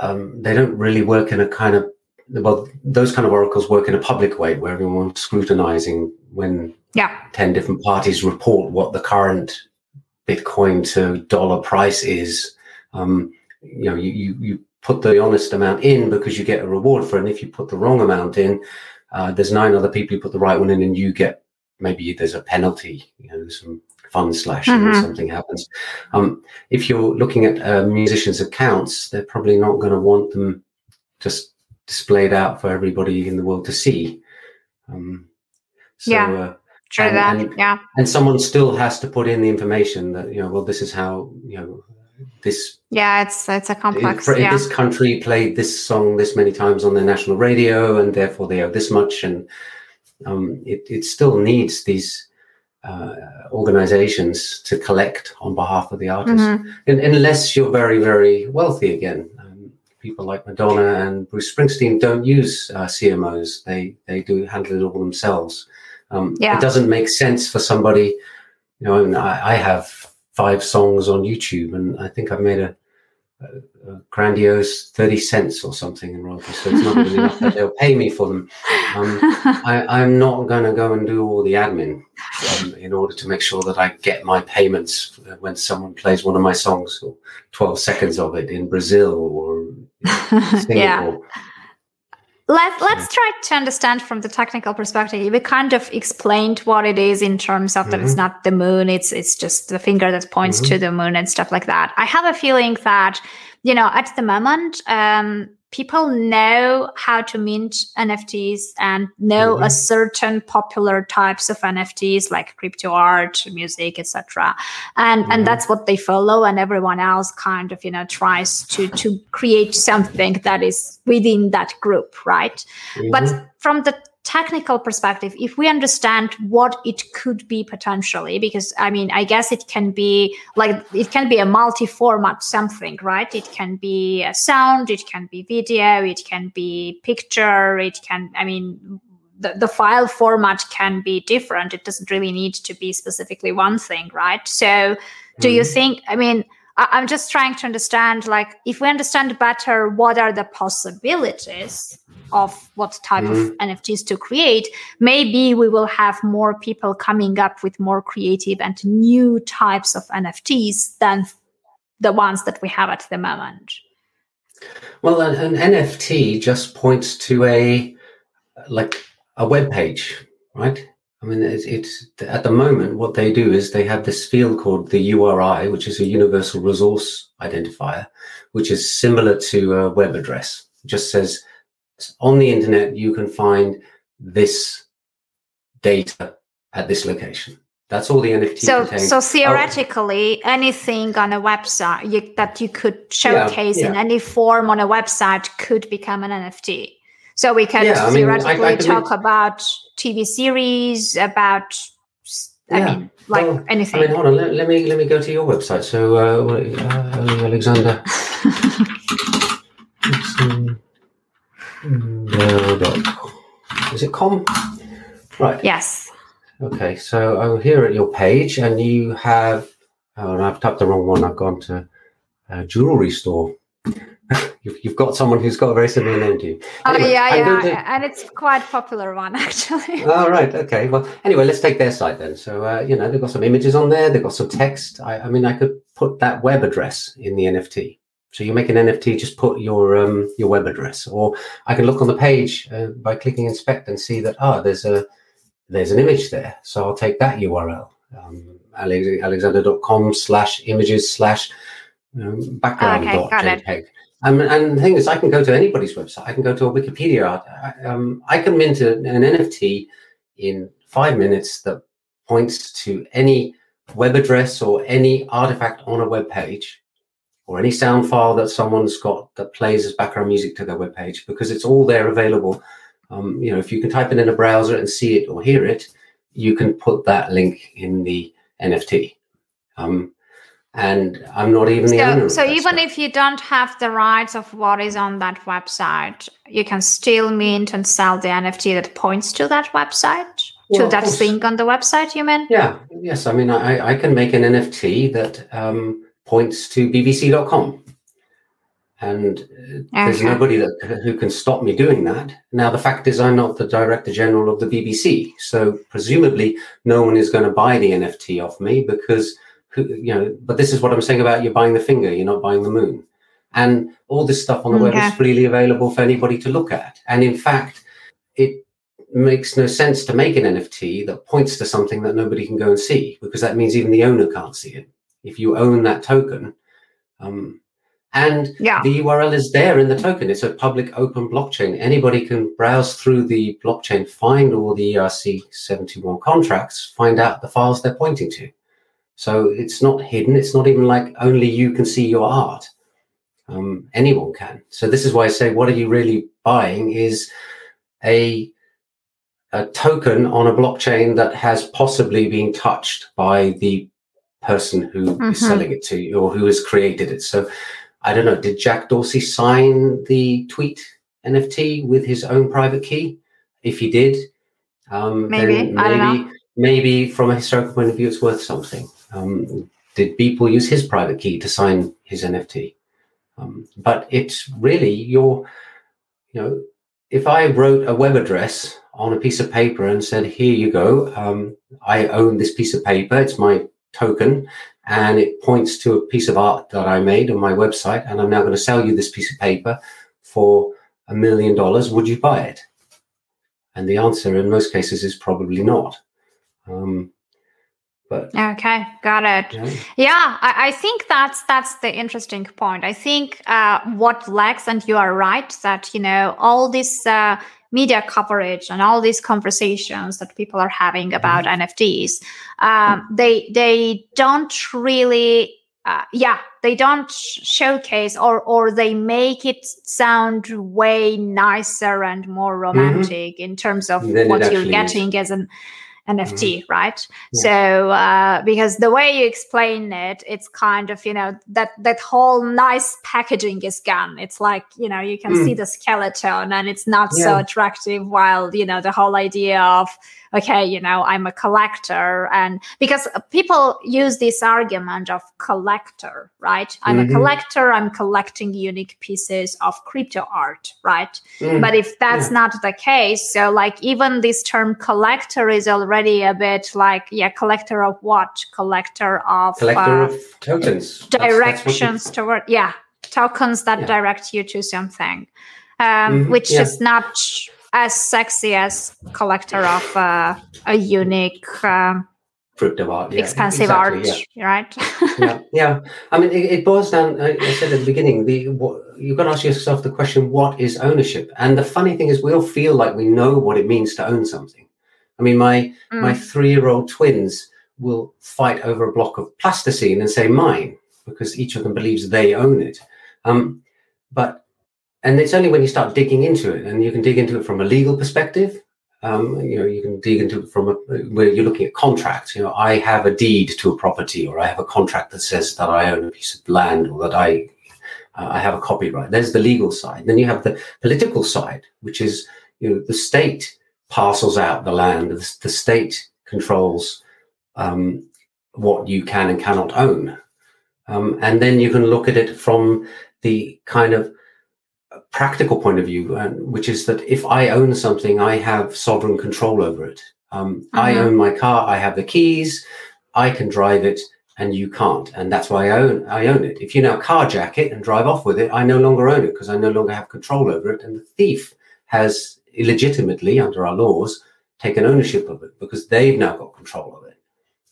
um, they don't really work in a kind of, well, those kind of oracles work in a public way where everyone's scrutinizing when yeah 10 different parties report what the current Bitcoin to dollar price is. Um, you know, you, you, you put the honest amount in because you get a reward for it. And if you put the wrong amount in, uh, there's nine other people who put the right one in and you get, maybe there's a penalty, you know, some fund slashing or Mhm. something happens. Um, if you're looking at uh, musicians' accounts, they're probably not going to want them just displayed out for everybody in the world to see. Um, so, Yeah. uh, True And- that. and- yeah. and someone still has to put in the information that you know well this is how you know this Yeah. It's it's a complex. if yeah. this country played this song this many times on their national radio and therefore they owe this much and um, it, it still needs these uh, organizations to collect on behalf of the artist Mhm. Un- unless you're very very wealthy again um, people like madonna and bruce springsteen don't use uh, cmos they they do handle it all themselves um, Yeah. it doesn't make sense for somebody you know and I, I have five songs on youtube and i think i've made a grandiose 30 cents or something in royalties so it's not even enough that they'll pay me for them um, I, i'm not going to go and do all the admin um, in order to make sure that I get my payments when someone plays one of my songs or 12 seconds of it in Brazil or (laughs) Singapore. yeah. Let, let's try to understand from the technical perspective. We kind of explained what it is in terms of that it's Mhm. not the moon, it's it's just the finger that points to the moon and stuff like that. I have a feeling that, you know, at the moment, um, people know how to mint NFTs and know a Mhm. certain popular types of NFTs like crypto art, music, etc. And Mhm. and that's what they follow, and everyone else kind of you know tries to to create something that is within that group, right? Mhm. But from the technical perspective, if we understand what it could be potentially, because I mean, I guess it can be like it can be a multi-format something, right? It can be a sound, it can be video, it can be picture, it can, I mean, the, the file format can be different. It doesn't really need to be specifically one thing, right? So do you Mhm. think, I mean, I- I'm just trying to understand, like, if we understand better what are the possibilities of what type of Mhm. NFTs to create, maybe we will have more people coming up with more creative and new types of NFTs than the ones that we have at the moment. Well, an, an NFT just points to a like a web page, right? I mean, it's, it's at the moment what they do is they have this field called the URI, which is a Universal Resource Identifier, which is similar to a web address. It just says on the internet you can find this data at this location. That's all the NFT so, contains. So Oh, theoretically, anything on a website you, that you could showcase in yeah. any form on a website could become an NFT. So we can Yeah, I mean, I- I theoretically talk about TV series, about I Yeah, mean, like well, anything. I mean, hold on. Let, let me let me go to your website. So, uh, uh, Alexander. (laughs) Is it com? Right. yes. Okay. So I'm here at your page, and you have. Oh, I've tapped the wrong one. I've gone to a jewelry store. (laughs) you've, you've got someone who's got a very similar name to you. Oh Anyway, yeah, yeah, to- and it's quite popular one (laughs) actually. Oh, right. Okay. Well, anyway, let's take their site then. So, uh, you know, they've got some images on there. They've got some text. I, I mean, I could put that web address in the NFT. So you make an NFT, just put your um, your web address, or I can look on the page uh, by clicking inspect and see that ah, there's a there's an image there. So I'll take that URL, um, alex- alexander.com slash images slash um, background dot got it. JPEG. Um, and the thing is, I can go to anybody's website. I can go to a Wikipedia. um, I can mint an NFT in five minutes that points to any web address or any artifact on a web page or any sound file that someone's got that plays as background music to their web page because it's all there available. Um, you know, if you can type it in a browser and see it or hear it, you can put that link in the NFT. Um, and I'm not even the owner. So, of so even stuff. if you don't have the rights of what is on that website, you can still mint and sell the NFT that points to that website, Well, to that course. thing on the website. You mean? Yeah, yes. I mean, I, I can make an NFT that um, points to BBC.com. And uh, there's nobody that who can stop me doing that. Now, the fact is, I'm not the director general of the BBC, so presumably, no one is going to buy the NFT off me because, who, you know. But this is what I'm saying about you're buying the finger, you're not buying the moon, and all this stuff on the web is freely available for anybody to look at. And in fact, it makes no sense to make an NFT that points to something that nobody can go and see because that means even the owner can't see it. If you own that token, um, and Yeah. the URL is there in the token, it's a public open blockchain. Anybody can browse through the blockchain, find all the ERC 721 contracts, find out the files they're pointing to. So it's not hidden. It's not even like only you can see your art. Um, anyone can. So this is why I say, what are you really buying? Is a a token on a blockchain that has possibly been touched by the person who is Mhm. selling it to you or who has created it. So I don't know, did Jack Dorsey sign the tweet NFT with his own private key? If he did, um, Maybe. then I don't maybe maybe from a historical point of view it's worth something. Um, did Beeple use his private key to sign his NFT? Um, but it's really your, you know, if I wrote a web address on a piece of paper and said, "Here you go, um, I own this piece of paper. It's my token, and it points to a piece of art that I made on my website, and I'm now going to sell you this piece of paper for a million dollars. Would you buy it?" And the answer in most cases is probably not. Um, but Okay, got it. know, Yeah, I, I think that's that's the interesting point. I think uh, what lacks, and you are right that you know all this uh, media coverage and all these conversations that people are having about NFTs, um, they they don't really. Uh, yeah, they don't sh- showcase or or they make it sound way nicer and more romantic in terms of what you're actually is. getting as an NFT, right? Yeah. So uh, because the way you explain it, it's kind of you know that that whole nice packaging is gone. It's like you know you can Mm. see the skeleton and it's not so attractive. While you know the whole idea of okay, you know I'm a collector, and because people use this argument of collector, right? I'm Mhm. a collector. I'm collecting unique pieces of crypto art, right? mm, But if that's not the case, so like even this term collector is already a bit like, yeah, collector of what? Collector of collector uh, of tokens. That's- that's directions toward, yeah, tokens that Yeah. direct you to something, um, Mhm, which yeah. is not as sexy as collector of uh, a unique um, crypto art, yeah, expensive exactly, art, yeah. right? yeah, yeah. I mean, it, it boils down. I I said at the beginning, the what, you've got to ask yourself the question: What is ownership? And the funny thing is, we all feel like we know what it means to own something. I mean, my Mm. my three-year-old twins will fight over a block of plasticine and say mine because each of them believes they own it. Um, but and it's only when you start digging into it, and you can dig into it from a legal perspective. Um, you know, you can dig into it from a, where you're looking at contracts. You know, I have a deed to a property, or I have a contract that says that I own a piece of land, or that I uh, I have a copyright. There's the legal side. Then you have the political side, which is you know the state parcels out the land. The, the state controls um, what you can and cannot own, um, and then you can look at it from the kind of practical point of view, uh, which is that if I own something, I have sovereign control over it. Um, I Mhm. own my car. I have the keys. I can drive it, and you can't, and that's why I own I own it. If you now carjack it and drive off with it, I no longer own it because I no longer have control over it, and the thief has illegitimately, under our laws, taken ownership of it because they've now got control of it.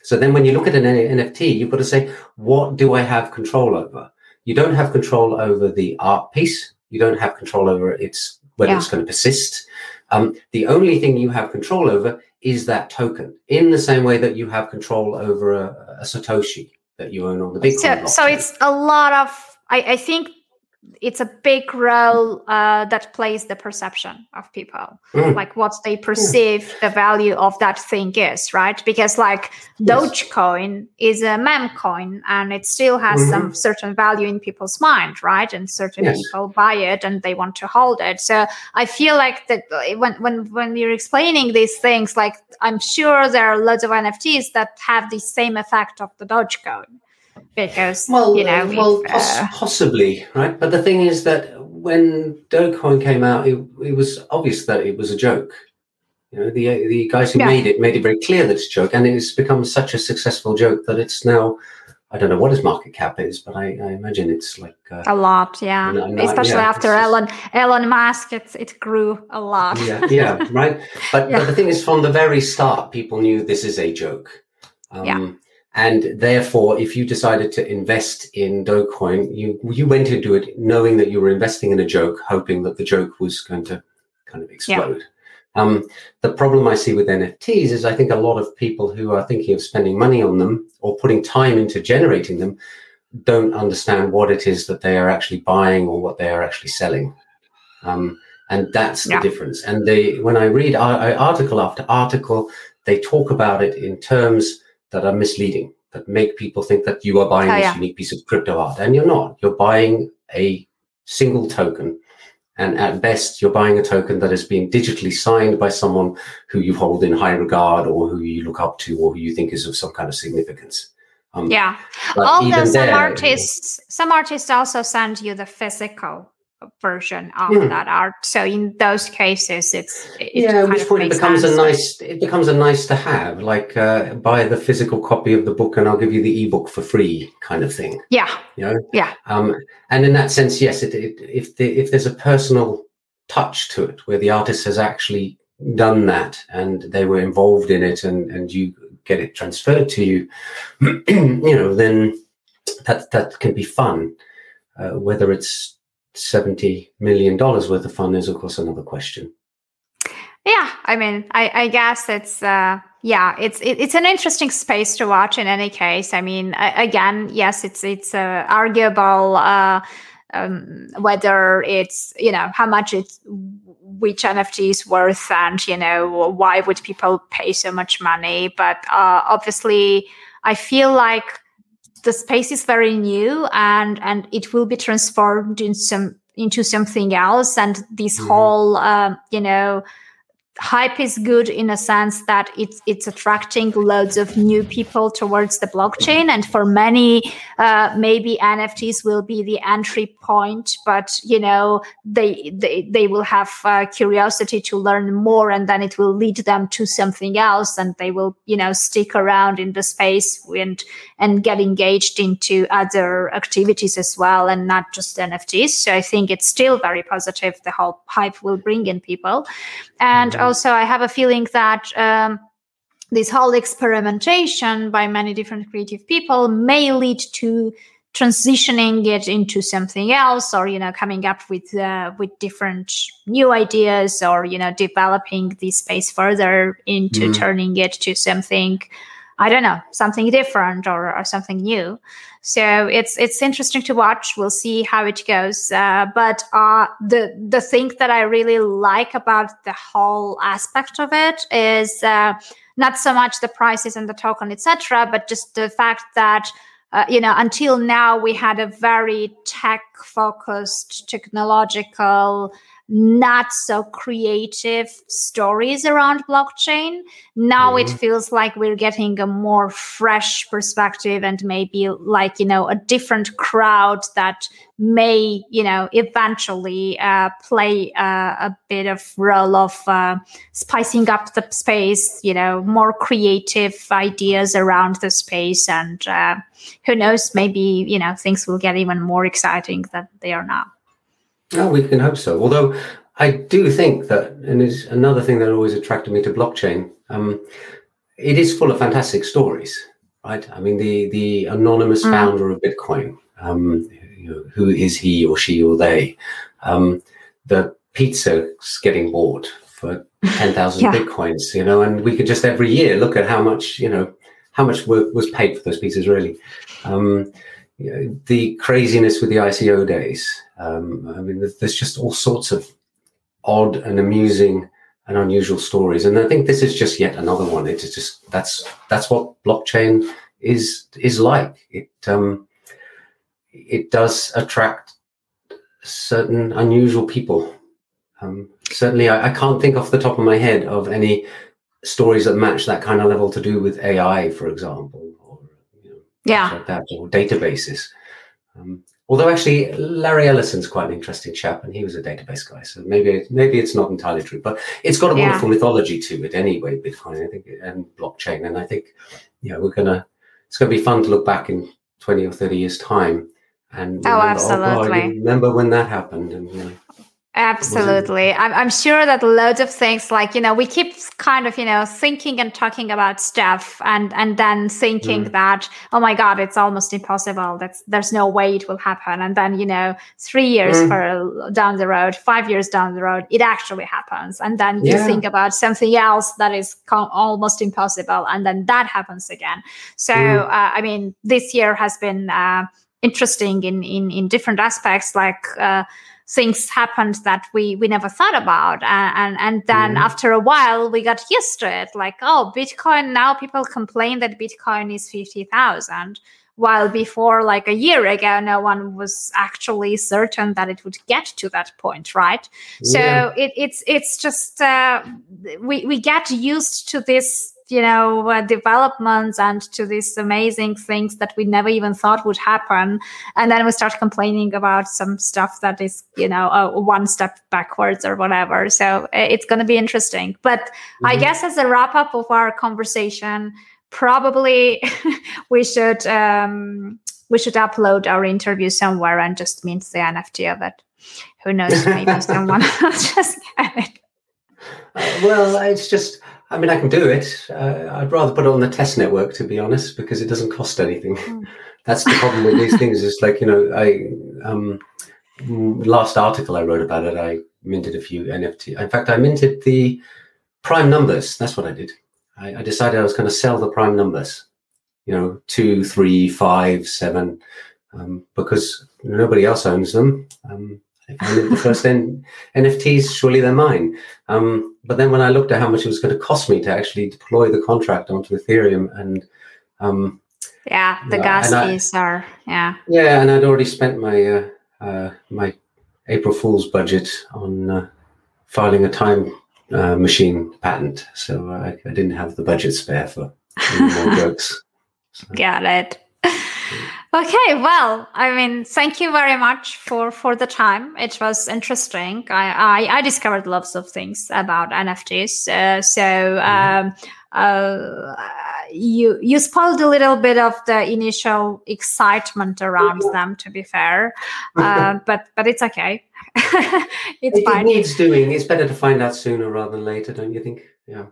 So then, when you look at an NFT, you've got to say, what do I have control over? You don't have control over the art piece. You don't have control over its whether Yeah. it's going to persist. Um, the only thing you have control over is that token, in the same way that you have control over a, a Satoshi that you own on the Bitcoin so, so it's a lot of I, I think it's a big role uh, that plays the perception of people Mm. like what they perceive the value of that thing is right because like Yes. dogecoin is a meme coin and it still has Mhm. some certain value in people's mind right and certain Yes. people buy it and they want to hold it so i feel like that when when when you're explaining these things like i'm sure there are lots of nfts that have the same effect of the dogecoin because Well, you know well, uh, possibly, right? But the thing is that when Dogecoin came out, it, it was obvious that it was a joke. You know, the the guys who Yeah. made it made it very clear that it's a joke, and it's become such a successful joke that it's now. I don't know what its market cap is, but I, I imagine it's like uh, a lot yeah No, no, especially yeah, after it's elon elon musk it, it grew a lot yeah, yeah, right. (laughs) But, Yeah. but the thing is, from the very start, people knew this is a joke. Um, Yeah. And therefore, if you decided to invest in Dogecoin, you you went into it knowing that you were investing in a joke, hoping that the joke was going to kind of explode. Um, the problem I see with NFTs is I think a lot of people who are thinking of spending money on them or putting time into generating them don't understand what it is that they are actually buying or what they are actually selling. Um, and that's the difference. And they, when I read ar- ar- article after article, they talk about it in terms that are misleading, that make people think that you are buying Oh, this yeah. unique piece of crypto art, and you're not. You're buying a single token, and at best, you're buying a token that is being digitally signed by someone who you hold in high regard, or who you look up to, or who you think is of some kind of significance. Um, yeah although some there- artists some artists also send you the physical version of Hmm. that art so in those cases it's it yeah, at which point it becomes a nice it becomes a nice to have, like uh, buy the physical copy of the book and I'll give you the ebook for free, kind of thing. yeah You know, Yeah. Um, and in that sense, yes, it, it, if the, if there's a personal touch to it, where the artist has actually done that and they were involved in it, and and you get it transferred to you, (clears throat) you know, then that that can be fun. Uh, whether it's seventy million dollars worth of fun is, of course, another question. yeah i mean i i guess it's uh yeah it's it, it's an interesting space to watch in any case i mean again yes it's it's uh, arguable uh um, whether it's you know how much it's which nft is worth and you know why would people pay so much money but uh obviously i feel like the space is very new and and it will be transformed in some into something else and this Mhm. whole um, you know hype is good in a sense that it's it's attracting loads of new people towards the blockchain. And for many uh, maybe nfts will be the entry point but you know they they, they will have uh, curiosity to learn more and then it will lead them to something else and they will you know stick around in the space and and get engaged into other activities as well and not just nfts so i think it's still very positive the whole hype will bring in people. And mm-hmm also I have a feeling that um, this whole experimentation by many different creative people may lead to transitioning it into something else or you know coming up with uh, with different new ideas or you know developing the space further into mm. turning it to something I don't know, something different or, or something new. So it's it's interesting to watch. We'll see how it goes. Uh, but uh, the the thing that I really like about the whole aspect of it is uh, not so much the prices and the token, etc., but just the fact that. Uh, you know, until now we had a very tech-focused, technological not so creative stories around blockchain. Now mm-hmm. it feels like we're getting a more fresh perspective and maybe like, you know, a different crowd that may, you know, eventually uh, play uh, a bit of role of uh, spicing up the space, you know, more creative ideas around the space. And uh, who knows, maybe, you know, things will get even more exciting than they are now. Oh, we can hope so. Although I do think that, and is another thing that always attracted me to blockchain. Um, it is full of fantastic stories, right? I mean, the the anonymous mm. founder of Bitcoin, um, you know, who is he or she or they? Um, the pizza's getting bought for (laughs) ten thousand yeah. bitcoins, you know, and we could just every year look at how much, you know, how much work was paid for those pizzas, really. Um, the craziness with the ICO days. Um, I mean, there's, there's, just all sorts of odd and amusing and unusual stories, and I think this is just yet another one. It's just that's that's what blockchain is is like. It um, it does attract certain unusual people. Um, certainly, I, I can't think off the top of my head of any stories that match that kind of level to do with AI, for example, yeah, like that, or databases. Um, Although actually, Larry Ellison's quite an interesting chap, and he was a database guy. So maybe maybe it's not entirely true, but it's got a yeah. wonderful mythology to it anyway. Bitcoin, I think, and blockchain, and I think, yeah, we're gonna. It's gonna be fun to look back in twenty or thirty years' time and oh, remember, absolutely. Oh, remember when that happened, and you know, Absolutely. I'm, I'm sure that loads of things like, you know, we keep kind of, you know, thinking and talking about stuff and, and then thinking mm. that, oh my God, it's almost impossible. That's, there's no way it will happen. And then, you know, three years mm. for down the road, five years down the road, it actually happens. And then you yeah. think about something else that is co- almost impossible. And then that happens again. So, mm. uh, I mean, this year has been, uh, interesting in, in, in different aspects, like, uh, things happened that we we never thought about and and, and then mm. after a while we got used to it like oh bitcoin now people complain that bitcoin is 50000 while before like a year ago no one was actually certain that it would get to that point right yeah. so it, it's it's just uh, we we get used to this you know uh, developments and to these amazing things that we never even thought would happen. And then we start complaining about some stuff that is you know uh, one step backwards or whatever. So uh, it's going to be interesting. But mm-hmm. i guess as a wrap up of our conversation probably (laughs) we should um, we should upload our interview somewhere and just mint the nft of it. Who knows? Maybe (laughs) someone (laughs) just get it. Uh, well it's just I mean, I can do it. Uh, I'd rather put it on the test network, to be honest, because it doesn't cost anything. Mm. That's the problem with these things. Is like you know, I um, last article I wrote about it, I minted a few NFT. In fact, I minted the prime numbers. That's what I did. I, I decided I was going to sell the prime numbers. You know, two, three, five, seven, um, because nobody else owns them. Um, if I the first NFTs, surely they're mine. Um, but then when I looked at how much it was going to cost me to actually deploy the contract onto Ethereum and um, yeah, the gas fees are yeah. Yeah, and I'd already spent my uh, uh, my April Fool's budget on uh, filing a time uh, machine patent, so I, I, didn't have the budget spare for more (laughs) jokes. So. Got it. Okay, well, I mean, thank you very much for for the time. It was interesting. I I, I discovered lots of things about NFTs. Uh, so mm-hmm. um, uh, you you spoiled a little bit of the initial excitement around them. To be fair, (laughs) uh, but but it's okay. (laughs) it's it, fine. It needs doing. It's better to find out sooner rather than later, don't you think? Yeah.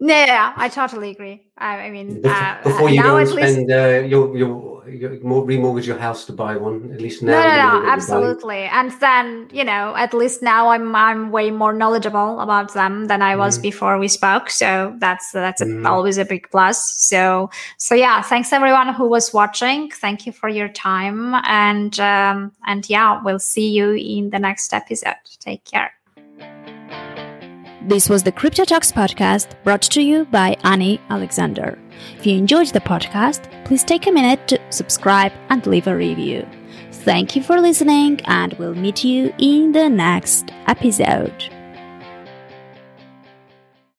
Yeah, I totally agree. I, I mean, uh, before you go and uh, your your remortgage your house to buy one. At least now. No, no, no, absolutely. And then you know, at least now I'm I'm way more knowledgeable about them than I was mm. before we spoke. So that's that's a, mm. always a big plus. So so yeah, thanks everyone who was watching. Thank you for your time, and um, and yeah, we'll see you in the next episode. Take care. This was the Crypto Talks podcast brought to you by Annie Alexander. If you enjoyed the podcast, please take a minute to subscribe and leave a review. Thank you for listening, and we'll meet you in the next episode.